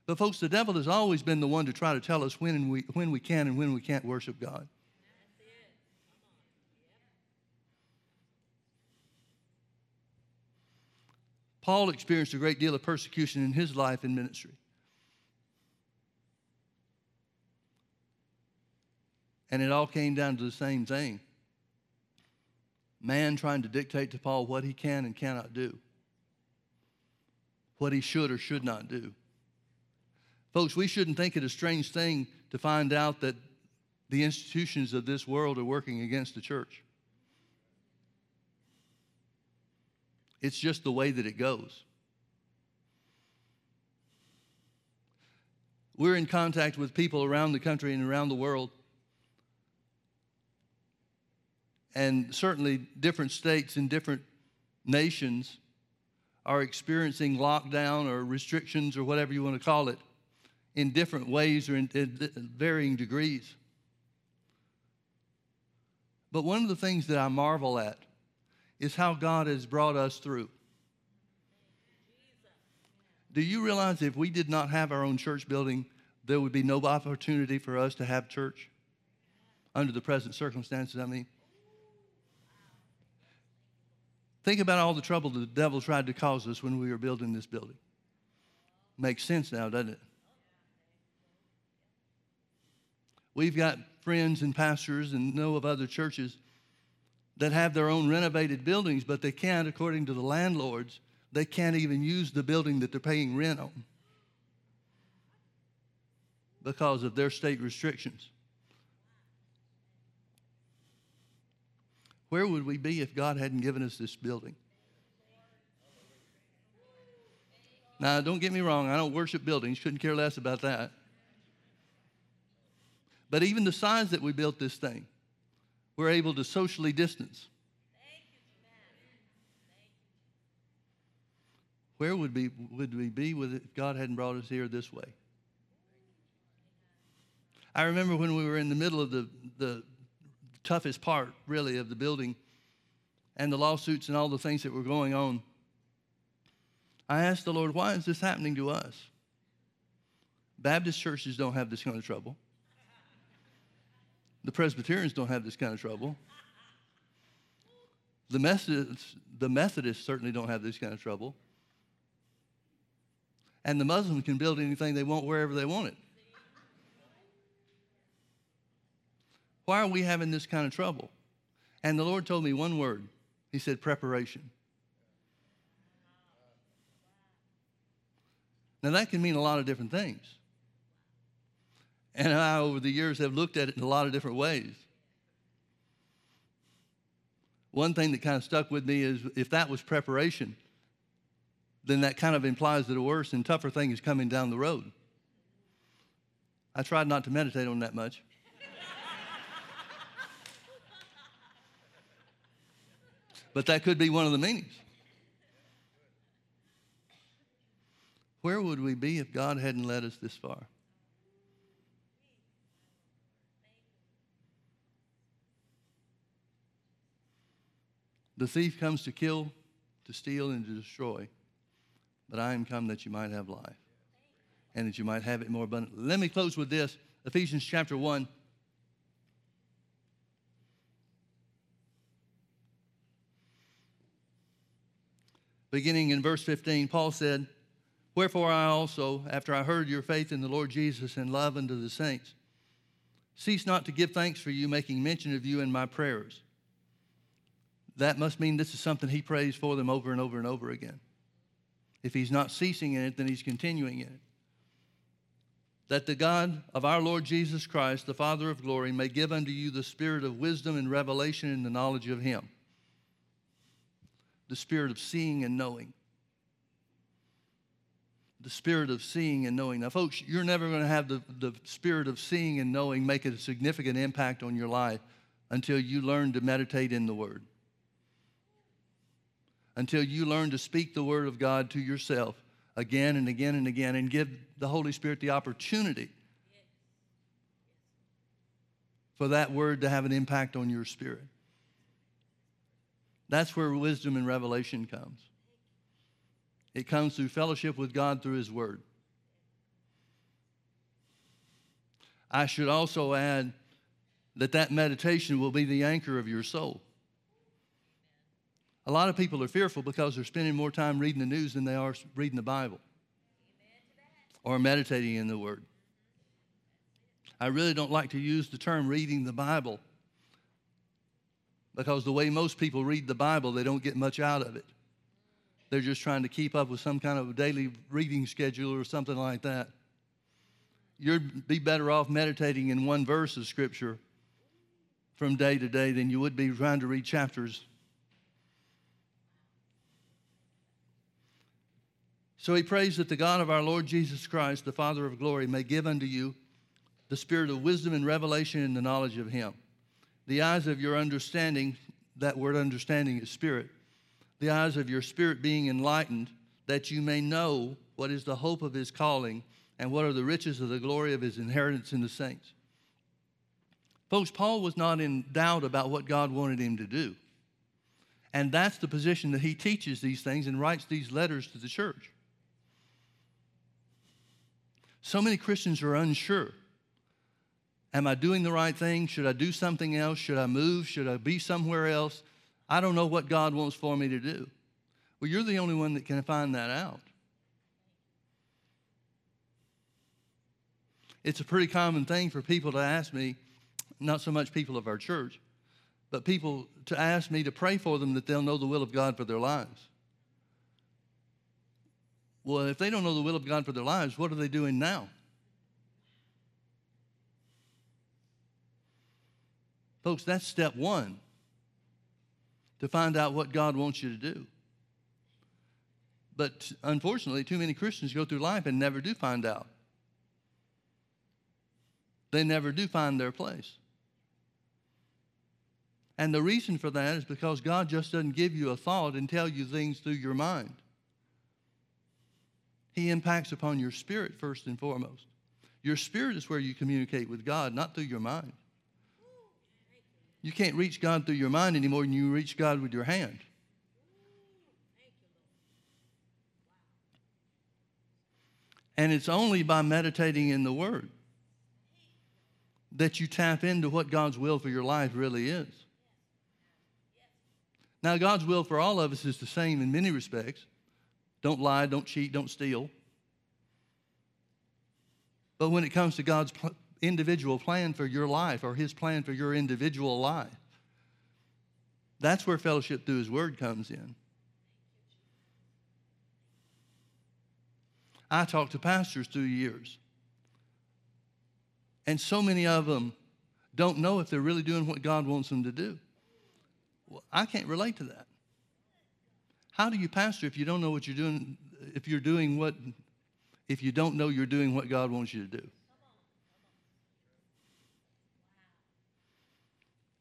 But, folks, the devil has always been the one to try to tell us when, and we, when we can and when we can't worship God. Paul experienced a great deal of persecution in his life and ministry. And it all came down to the same thing man trying to dictate to Paul what he can and cannot do, what he should or should not do. Folks, we shouldn't think it a strange thing to find out that the institutions of this world are working against the church. It's just the way that it goes. We're in contact with people around the country and around the world. And certainly, different states and different nations are experiencing lockdown or restrictions or whatever you want to call it in different ways or in, in varying degrees. But one of the things that I marvel at is how God has brought us through. Do you realize if we did not have our own church building, there would be no opportunity for us to have church under the present circumstances? I mean, think about all the trouble the devil tried to cause us when we were building this building. Makes sense now, doesn't it? We've got friends and pastors and know of other churches that have their own renovated buildings, but they can't, according to the landlords, they can't even use the building that they're paying rent on because of their state restrictions. Where would we be if God hadn't given us this building? Now, don't get me wrong, I don't worship buildings, couldn't care less about that. But even the size that we built this thing, we're able to socially distance. Where would, we would we be with it if God hadn't brought us here this way? I remember when we were in the middle of the, the toughest part, really, of the building and the lawsuits and all the things that were going on. I asked the Lord, why is this happening to us? Baptist churches don't have this kind of trouble. The Presbyterians don't have this kind of trouble. The Methodists, the Methodists certainly don't have this kind of trouble. And the Muslims can build anything they want wherever they want it. Why are we having this kind of trouble? And the Lord told me one word. He said, preparation. Now, that can mean a lot of different things. And I, over the years, have looked at it in a lot of different ways. One thing that kind of stuck with me is if that was preparation, then that kind of implies that a worse and tougher thing is coming down the road. I tried not to meditate on that much. but that could be one of the meanings. Where would we be if God hadn't led us this far? The thief comes to kill, to steal, and to destroy. But I am come that you might have life and that you might have it more abundantly. Let me close with this Ephesians chapter 1. Beginning in verse 15, Paul said, Wherefore I also, after I heard your faith in the Lord Jesus and love unto the saints, cease not to give thanks for you, making mention of you in my prayers that must mean this is something he prays for them over and over and over again. If he's not ceasing in it, then he's continuing in it. That the God of our Lord Jesus Christ, the Father of glory, may give unto you the spirit of wisdom and revelation in the knowledge of him. the spirit of seeing and knowing. The spirit of seeing and knowing. Now, folks, you're never going to have the, the spirit of seeing and knowing make a significant impact on your life until you learn to meditate in the Word. Until you learn to speak the Word of God to yourself again and again and again and give the Holy Spirit the opportunity for that Word to have an impact on your spirit. That's where wisdom and revelation comes. It comes through fellowship with God through His Word. I should also add that that meditation will be the anchor of your soul. A lot of people are fearful because they're spending more time reading the news than they are reading the Bible or meditating in the Word. I really don't like to use the term reading the Bible because the way most people read the Bible, they don't get much out of it. They're just trying to keep up with some kind of daily reading schedule or something like that. You'd be better off meditating in one verse of Scripture from day to day than you would be trying to read chapters. So he prays that the God of our Lord Jesus Christ, the Father of glory, may give unto you the spirit of wisdom and revelation in the knowledge of him. The eyes of your understanding, that word understanding is spirit, the eyes of your spirit being enlightened, that you may know what is the hope of his calling and what are the riches of the glory of his inheritance in the saints Folks, Paul was not in doubt about what God wanted him to do. And that's the position that he teaches these things and writes these letters to the church. So many Christians are unsure. Am I doing the right thing? Should I do something else? Should I move? Should I be somewhere else? I don't know what God wants for me to do. Well, you're the only one that can find that out. It's a pretty common thing for people to ask me, not so much people of our church, but people to ask me to pray for them that they'll know the will of God for their lives. Well, if they don't know the will of God for their lives, what are they doing now? Folks, that's step one to find out what God wants you to do. But unfortunately, too many Christians go through life and never do find out. They never do find their place. And the reason for that is because God just doesn't give you a thought and tell you things through your mind. He impacts upon your spirit first and foremost. Your spirit is where you communicate with God, not through your mind. You can't reach God through your mind any more than you reach God with your hand. And it's only by meditating in the Word that you tap into what God's will for your life really is. Now, God's will for all of us is the same in many respects. Don't lie, don't cheat, don't steal. But when it comes to God's individual plan for your life or His plan for your individual life, that's where fellowship through His Word comes in. I talked to pastors through years, and so many of them don't know if they're really doing what God wants them to do. Well, I can't relate to that. How do you pastor if you don't know what you're doing, if you're doing what, if you don't know you're doing what God wants you to do?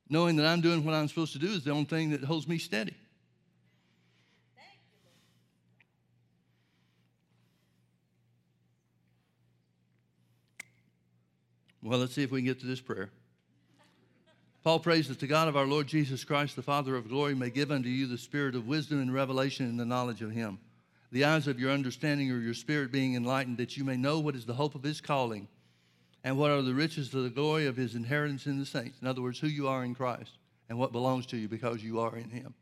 Knowing that I'm doing what I'm supposed to do is the only thing that holds me steady. Well, let's see if we can get to this prayer. Paul prays that the God of our Lord Jesus Christ, the Father of glory, may give unto you the spirit of wisdom and revelation in the knowledge of him, the eyes of your understanding or your spirit being enlightened, that you may know what is the hope of his calling and what are the riches of the glory of his inheritance in the saints. In other words, who you are in Christ and what belongs to you because you are in him.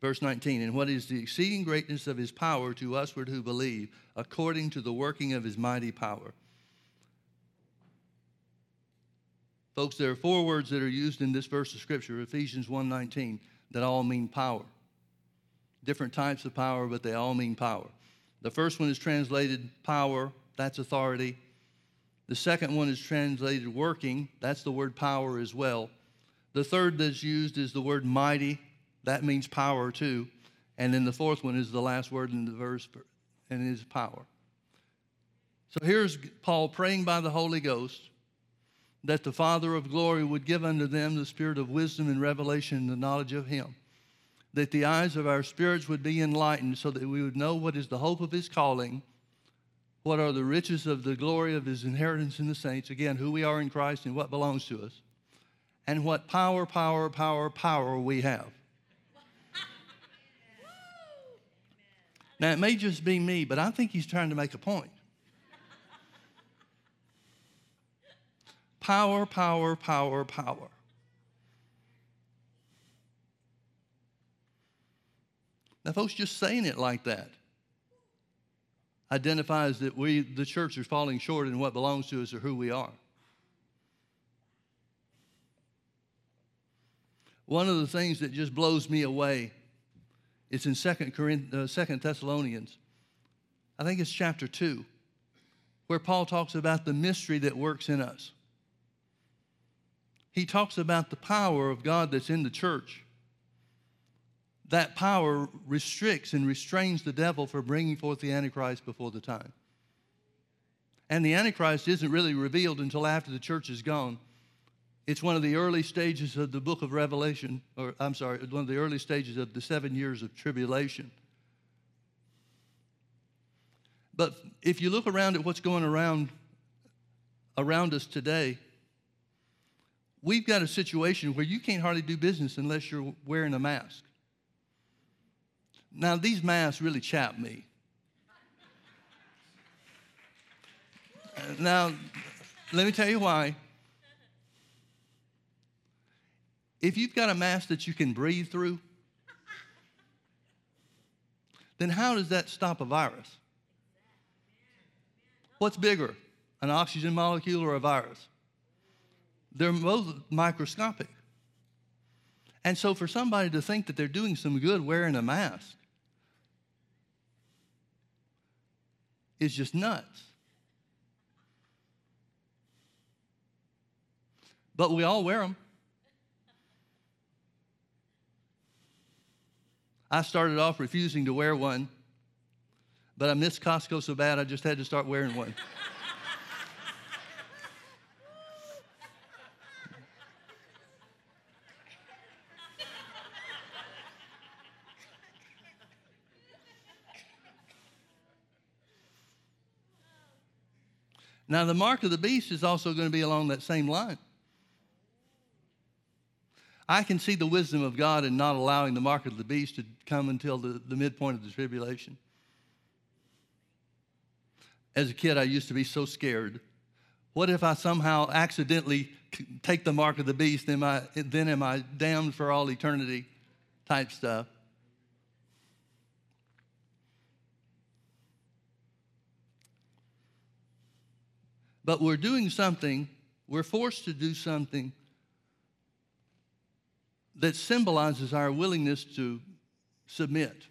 Verse 19, and what is the exceeding greatness of his power to usward who believe, according to the working of his mighty power Folks, there are four words that are used in this verse of Scripture, Ephesians 1.19, that all mean power. Different types of power, but they all mean power. The first one is translated power, that's authority. The second one is translated working, that's the word power as well. The third that's used is the word mighty, That means power too. And then the fourth one is the last word in the verse, and it is power. So here's Paul praying by the Holy Ghost that the Father of glory would give unto them the spirit of wisdom and revelation and the knowledge of Him, that the eyes of our spirits would be enlightened so that we would know what is the hope of His calling, what are the riches of the glory of His inheritance in the saints, again, who we are in Christ and what belongs to us, and what power, power, power, power we have. Now, it may just be me, but I think he's trying to make a point. Power, power, power, power. Now, folks, just saying it like that identifies that we, the church, are falling short in what belongs to us or who we are. One of the things that just blows me away is in Second, uh, 2 Thessalonians. I think it's chapter 2, where Paul talks about the mystery that works in us he talks about the power of God that's in the church. That power restricts and restrains the devil from bringing forth the Antichrist before the time. And the Antichrist isn't really revealed until after the church is gone. It's one of the early stages of the book of Revelation, or I'm sorry, one of the early stages of the seven years of tribulation. But if you look around at what's going around around us today, we've got a situation where you can't hardly do business unless you're wearing a mask. Now, these masks really chap me. <laughs> now, let me tell you why. If you've got a mask that you can breathe through, then how does that stop a virus? What's bigger, an oxygen molecule or a virus? They're both microscopic. And so for somebody to think that they're doing some good wearing a mask is just nuts. But we all wear them. I started off refusing to wear one, but I missed Costco so bad I just had to start wearing one. <laughs> Now, the mark of the beast is also going to be along that same line. I can see the wisdom of God in not allowing the mark of the beast to come until the, the midpoint of the tribulation. As a kid, I used to be so scared. What if I somehow accidentally take the mark of the beast, am I, then am I damned for all eternity type stuff? But we're doing something, we're forced to do something that symbolizes our willingness to submit.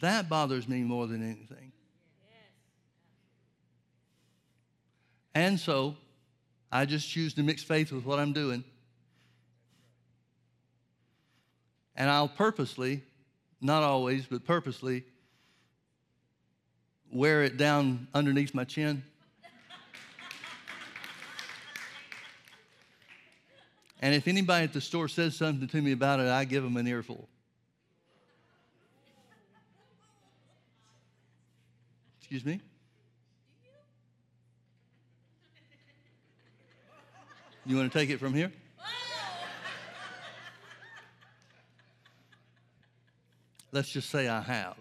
That bothers me more than anything. And so, I just choose to mix faith with what I'm doing. And I'll purposely, not always, but purposely, wear it down underneath my chin. and if anybody at the store says something to me about it, I give them an earful. Excuse me? You want to take it from here? Let's just say I have.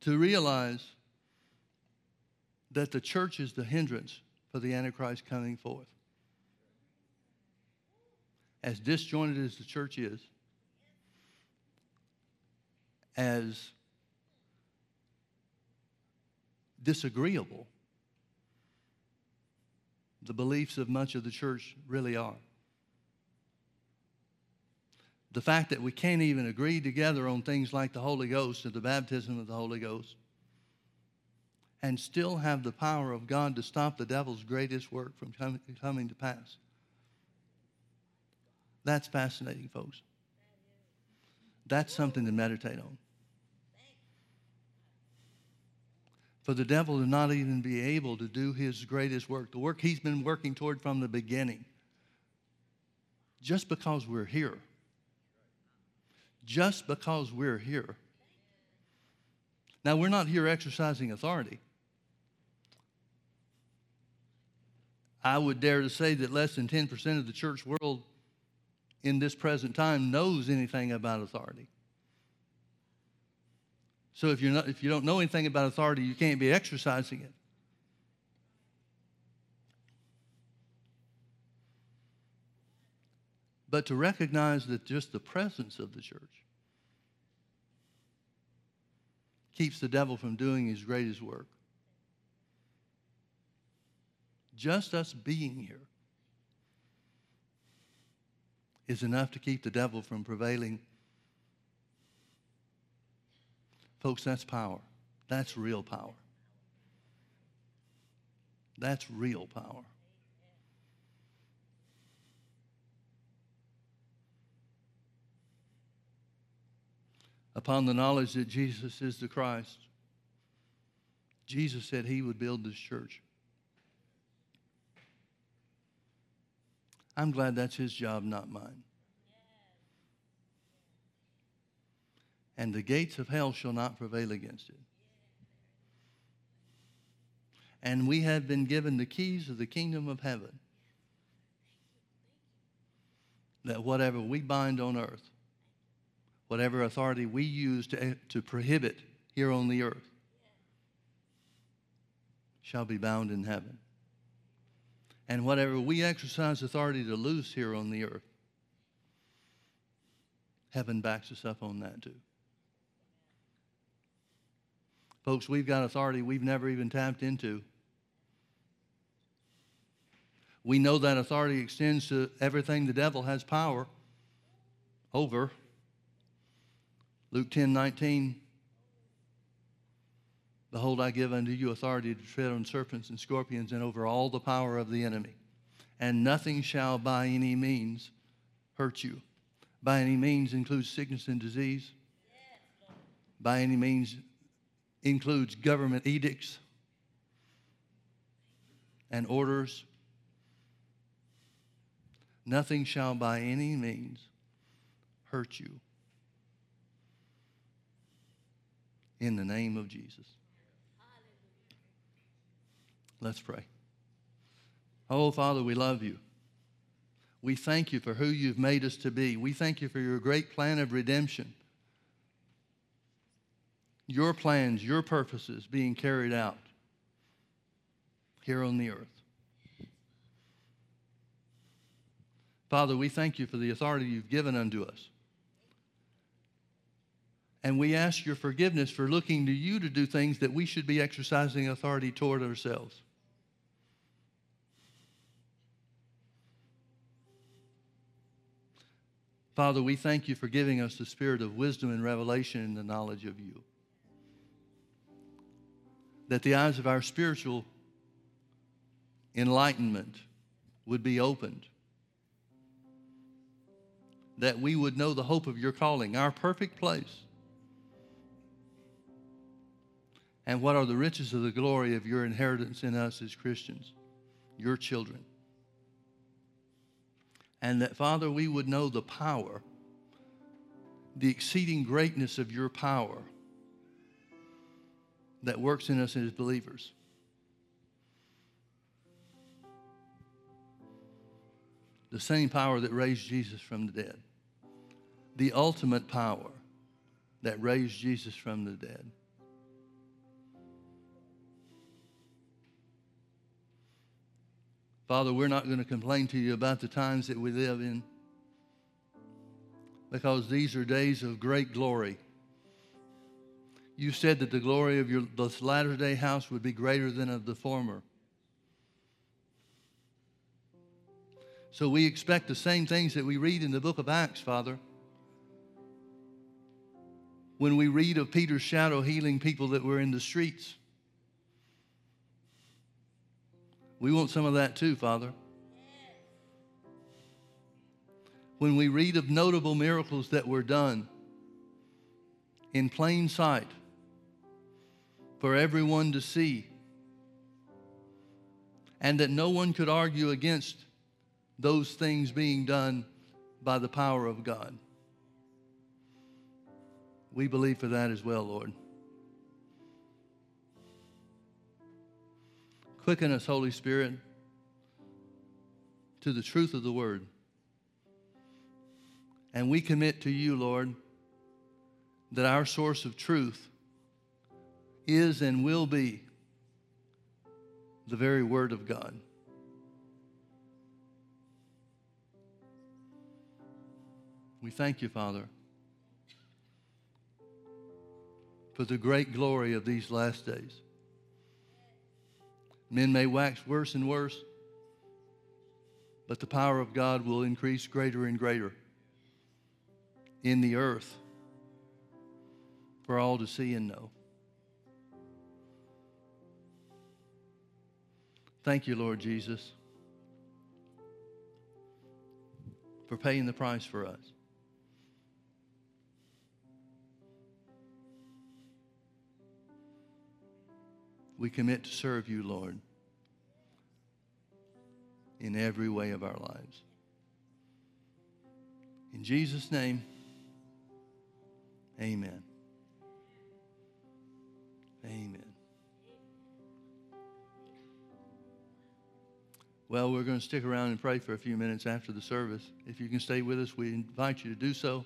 to realize that the church is the hindrance the Antichrist coming forth. As disjointed as the church is, as disagreeable the beliefs of much of the church really are. The fact that we can't even agree together on things like the Holy Ghost or the baptism of the Holy Ghost and still have the power of God to stop the devil's greatest work from coming to pass. That's fascinating, folks. That's something to meditate on. For the devil to not even be able to do his greatest work, the work he's been working toward from the beginning, just because we're here. Just because we're here. Now, we're not here exercising authority. I would dare to say that less than 10% of the church world in this present time knows anything about authority. So if, you're not, if you don't know anything about authority, you can't be exercising it. But to recognize that just the presence of the church keeps the devil from doing his greatest work. Just us being here is enough to keep the devil from prevailing. Folks, that's power. That's real power. That's real power. Upon the knowledge that Jesus is the Christ, Jesus said he would build this church. I'm glad that's his job, not mine. And the gates of hell shall not prevail against it. And we have been given the keys of the kingdom of heaven. That whatever we bind on earth, whatever authority we use to, to prohibit here on the earth, shall be bound in heaven. And whatever we exercise authority to lose here on the earth, heaven backs us up on that too. Folks, we've got authority we've never even tapped into. We know that authority extends to everything the devil has power over. Luke 10 19. Behold, I give unto you authority to tread on serpents and scorpions and over all the power of the enemy. And nothing shall by any means hurt you. By any means includes sickness and disease. By any means includes government edicts and orders. Nothing shall by any means hurt you. In the name of Jesus. Let's pray. Oh, Father, we love you. We thank you for who you've made us to be. We thank you for your great plan of redemption. Your plans, your purposes being carried out here on the earth. Father, we thank you for the authority you've given unto us. And we ask your forgiveness for looking to you to do things that we should be exercising authority toward ourselves. Father, we thank you for giving us the spirit of wisdom and revelation in the knowledge of you. That the eyes of our spiritual enlightenment would be opened. That we would know the hope of your calling, our perfect place. And what are the riches of the glory of your inheritance in us as Christians, your children and that, Father, we would know the power, the exceeding greatness of your power that works in us as believers. The same power that raised Jesus from the dead. The ultimate power that raised Jesus from the dead. Father, we're not going to complain to you about the times that we live in because these are days of great glory. You said that the glory of your this latter day house would be greater than of the former. So we expect the same things that we read in the book of Acts, Father. When we read of Peter's shadow healing people that were in the streets, we want some of that too, Father. When we read of notable miracles that were done in plain sight for everyone to see, and that no one could argue against those things being done by the power of God. We believe for that as well, Lord. Quicken us, Holy Spirit, to the truth of the word. And we commit to you, Lord, that our source of truth is and will be the very word of God. We thank you, Father, for the great glory of these last days. Men may wax worse and worse, but the power of God will increase greater and greater in the earth for all to see and know. Thank you, Lord Jesus, for paying the price for us. We commit to serve you, Lord, in every way of our lives. In Jesus' name, amen. Amen. Well, we're going to stick around and pray for a few minutes after the service. If you can stay with us, we invite you to do so.